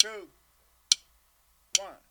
two, one.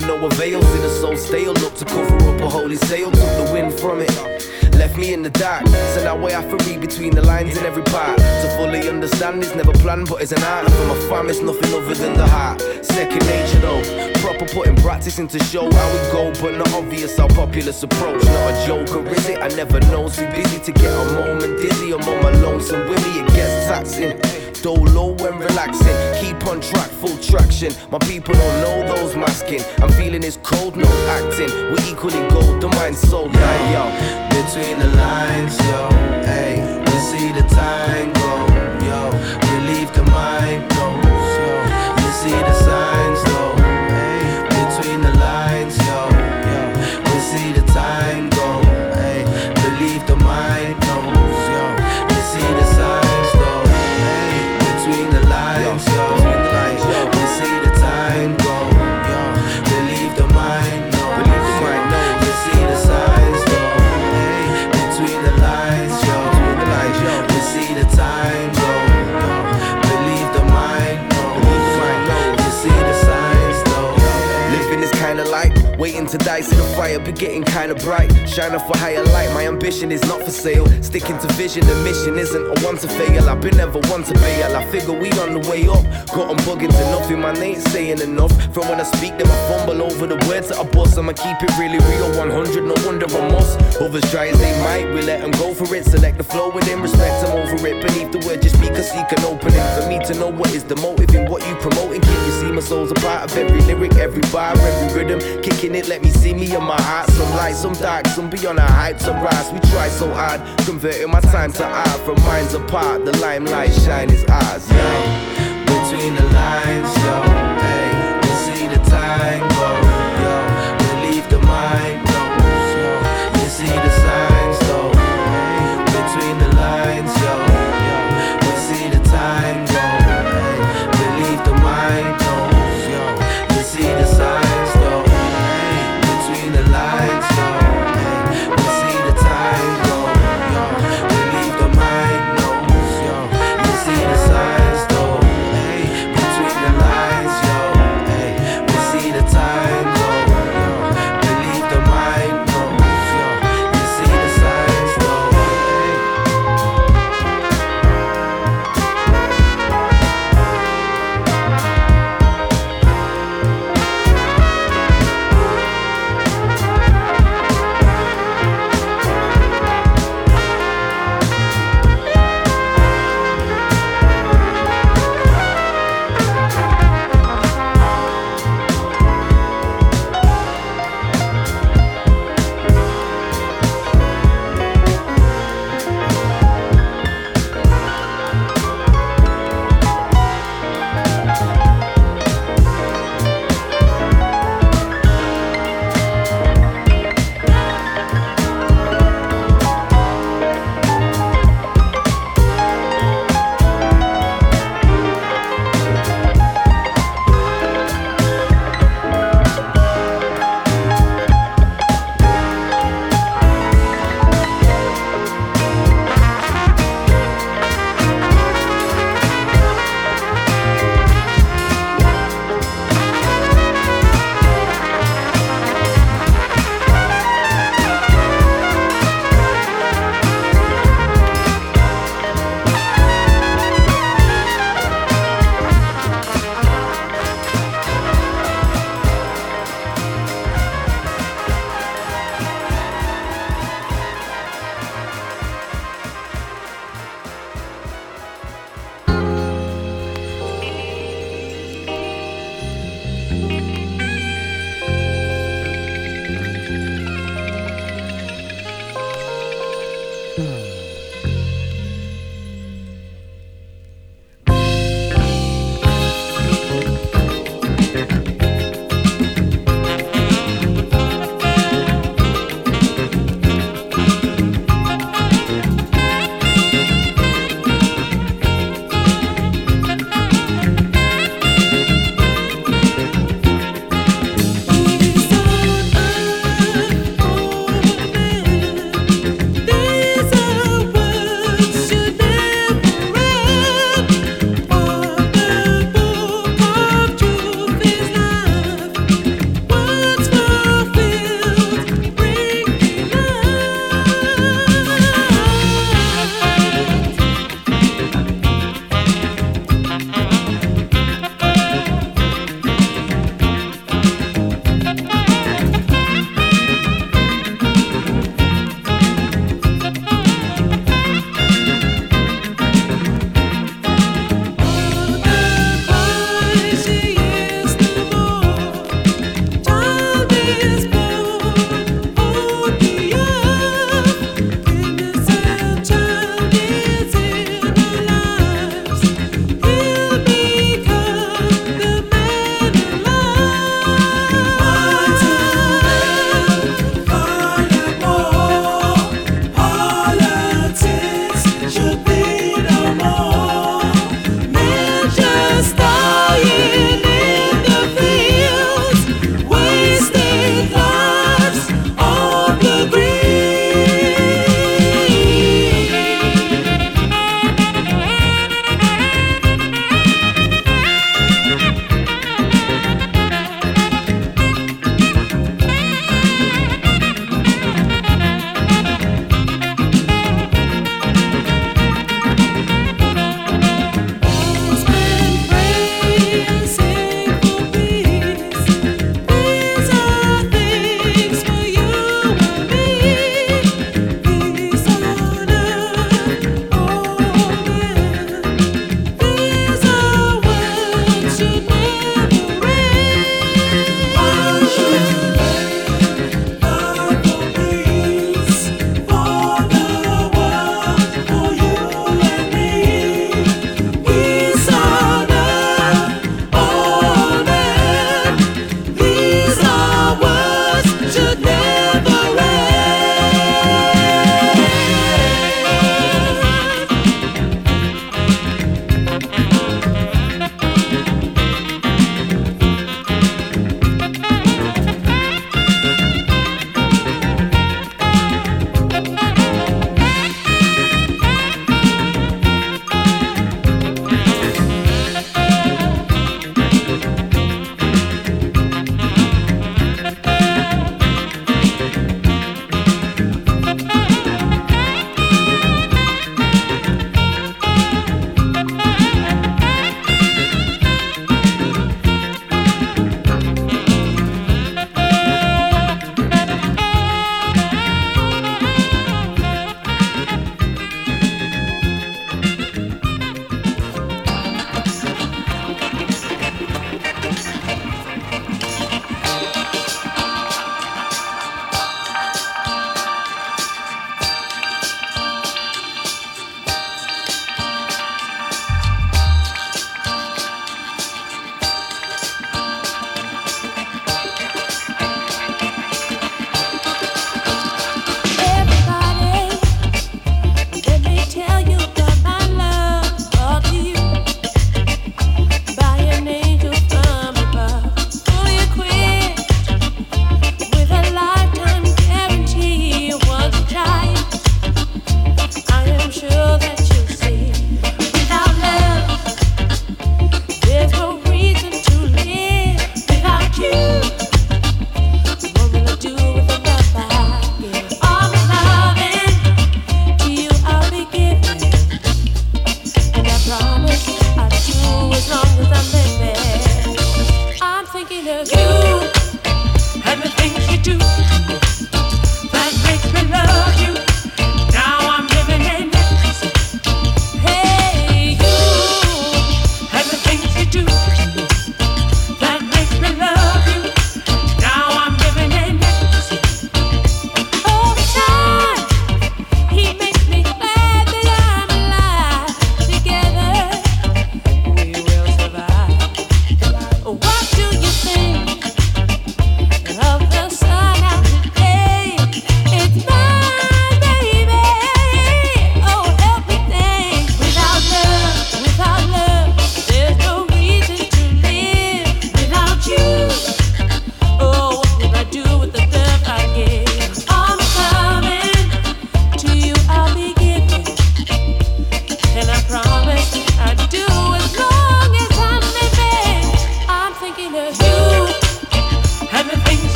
To no avail. See the soul stale, look to cover up a holy sail, took the wind from it. left me in the dark. So now I have to read between the lines in every part. To fully understand is never planned, but it's an art. And for my fam, it's nothing other than the heart. Second nature though, proper putting practice into show how we go, but not obvious how populous approach. Not a joke, or is it? I never know. Too busy to get a moment dizzy. I'm on my lonesome with me, it gets taxing. Dolo when relaxing, keep on track, full traction. My people don't know those masking. I'm feeling it's cold, no acting. We're equally gold, the mind so die, yo. Between the lines, yo, hey, we see the time go, yo, We leave the mind knows, yo, you see the signs to die, see the fire be getting kinda bright. Shining for higher light, my ambition is not for sale. Sticking to vision, the mission isn't a one to fail. I've been never one to bail. I figure we on the way up. Got 'em bugging to nothing, man ain't saying enough. From when I speak, them I fumble over the words that I bust. I'ma keep it really real, 100, no wonder I'm must. Others try as they might, we let 'em go for it. Select the flow within respect, I'm over it. Beneath the word, just speak or seek an opening. For me to know what is the motive in what you promoting. Keep you see my soul's a part of every lyric, every bar, every rhythm. Kicking it, let me see me in my heart. Some light, some dark, some beyond a hype, some rise. We try so hard, converting my time to art. From minds apart, the limelight shine is ours. Yeah. between the lines, yo.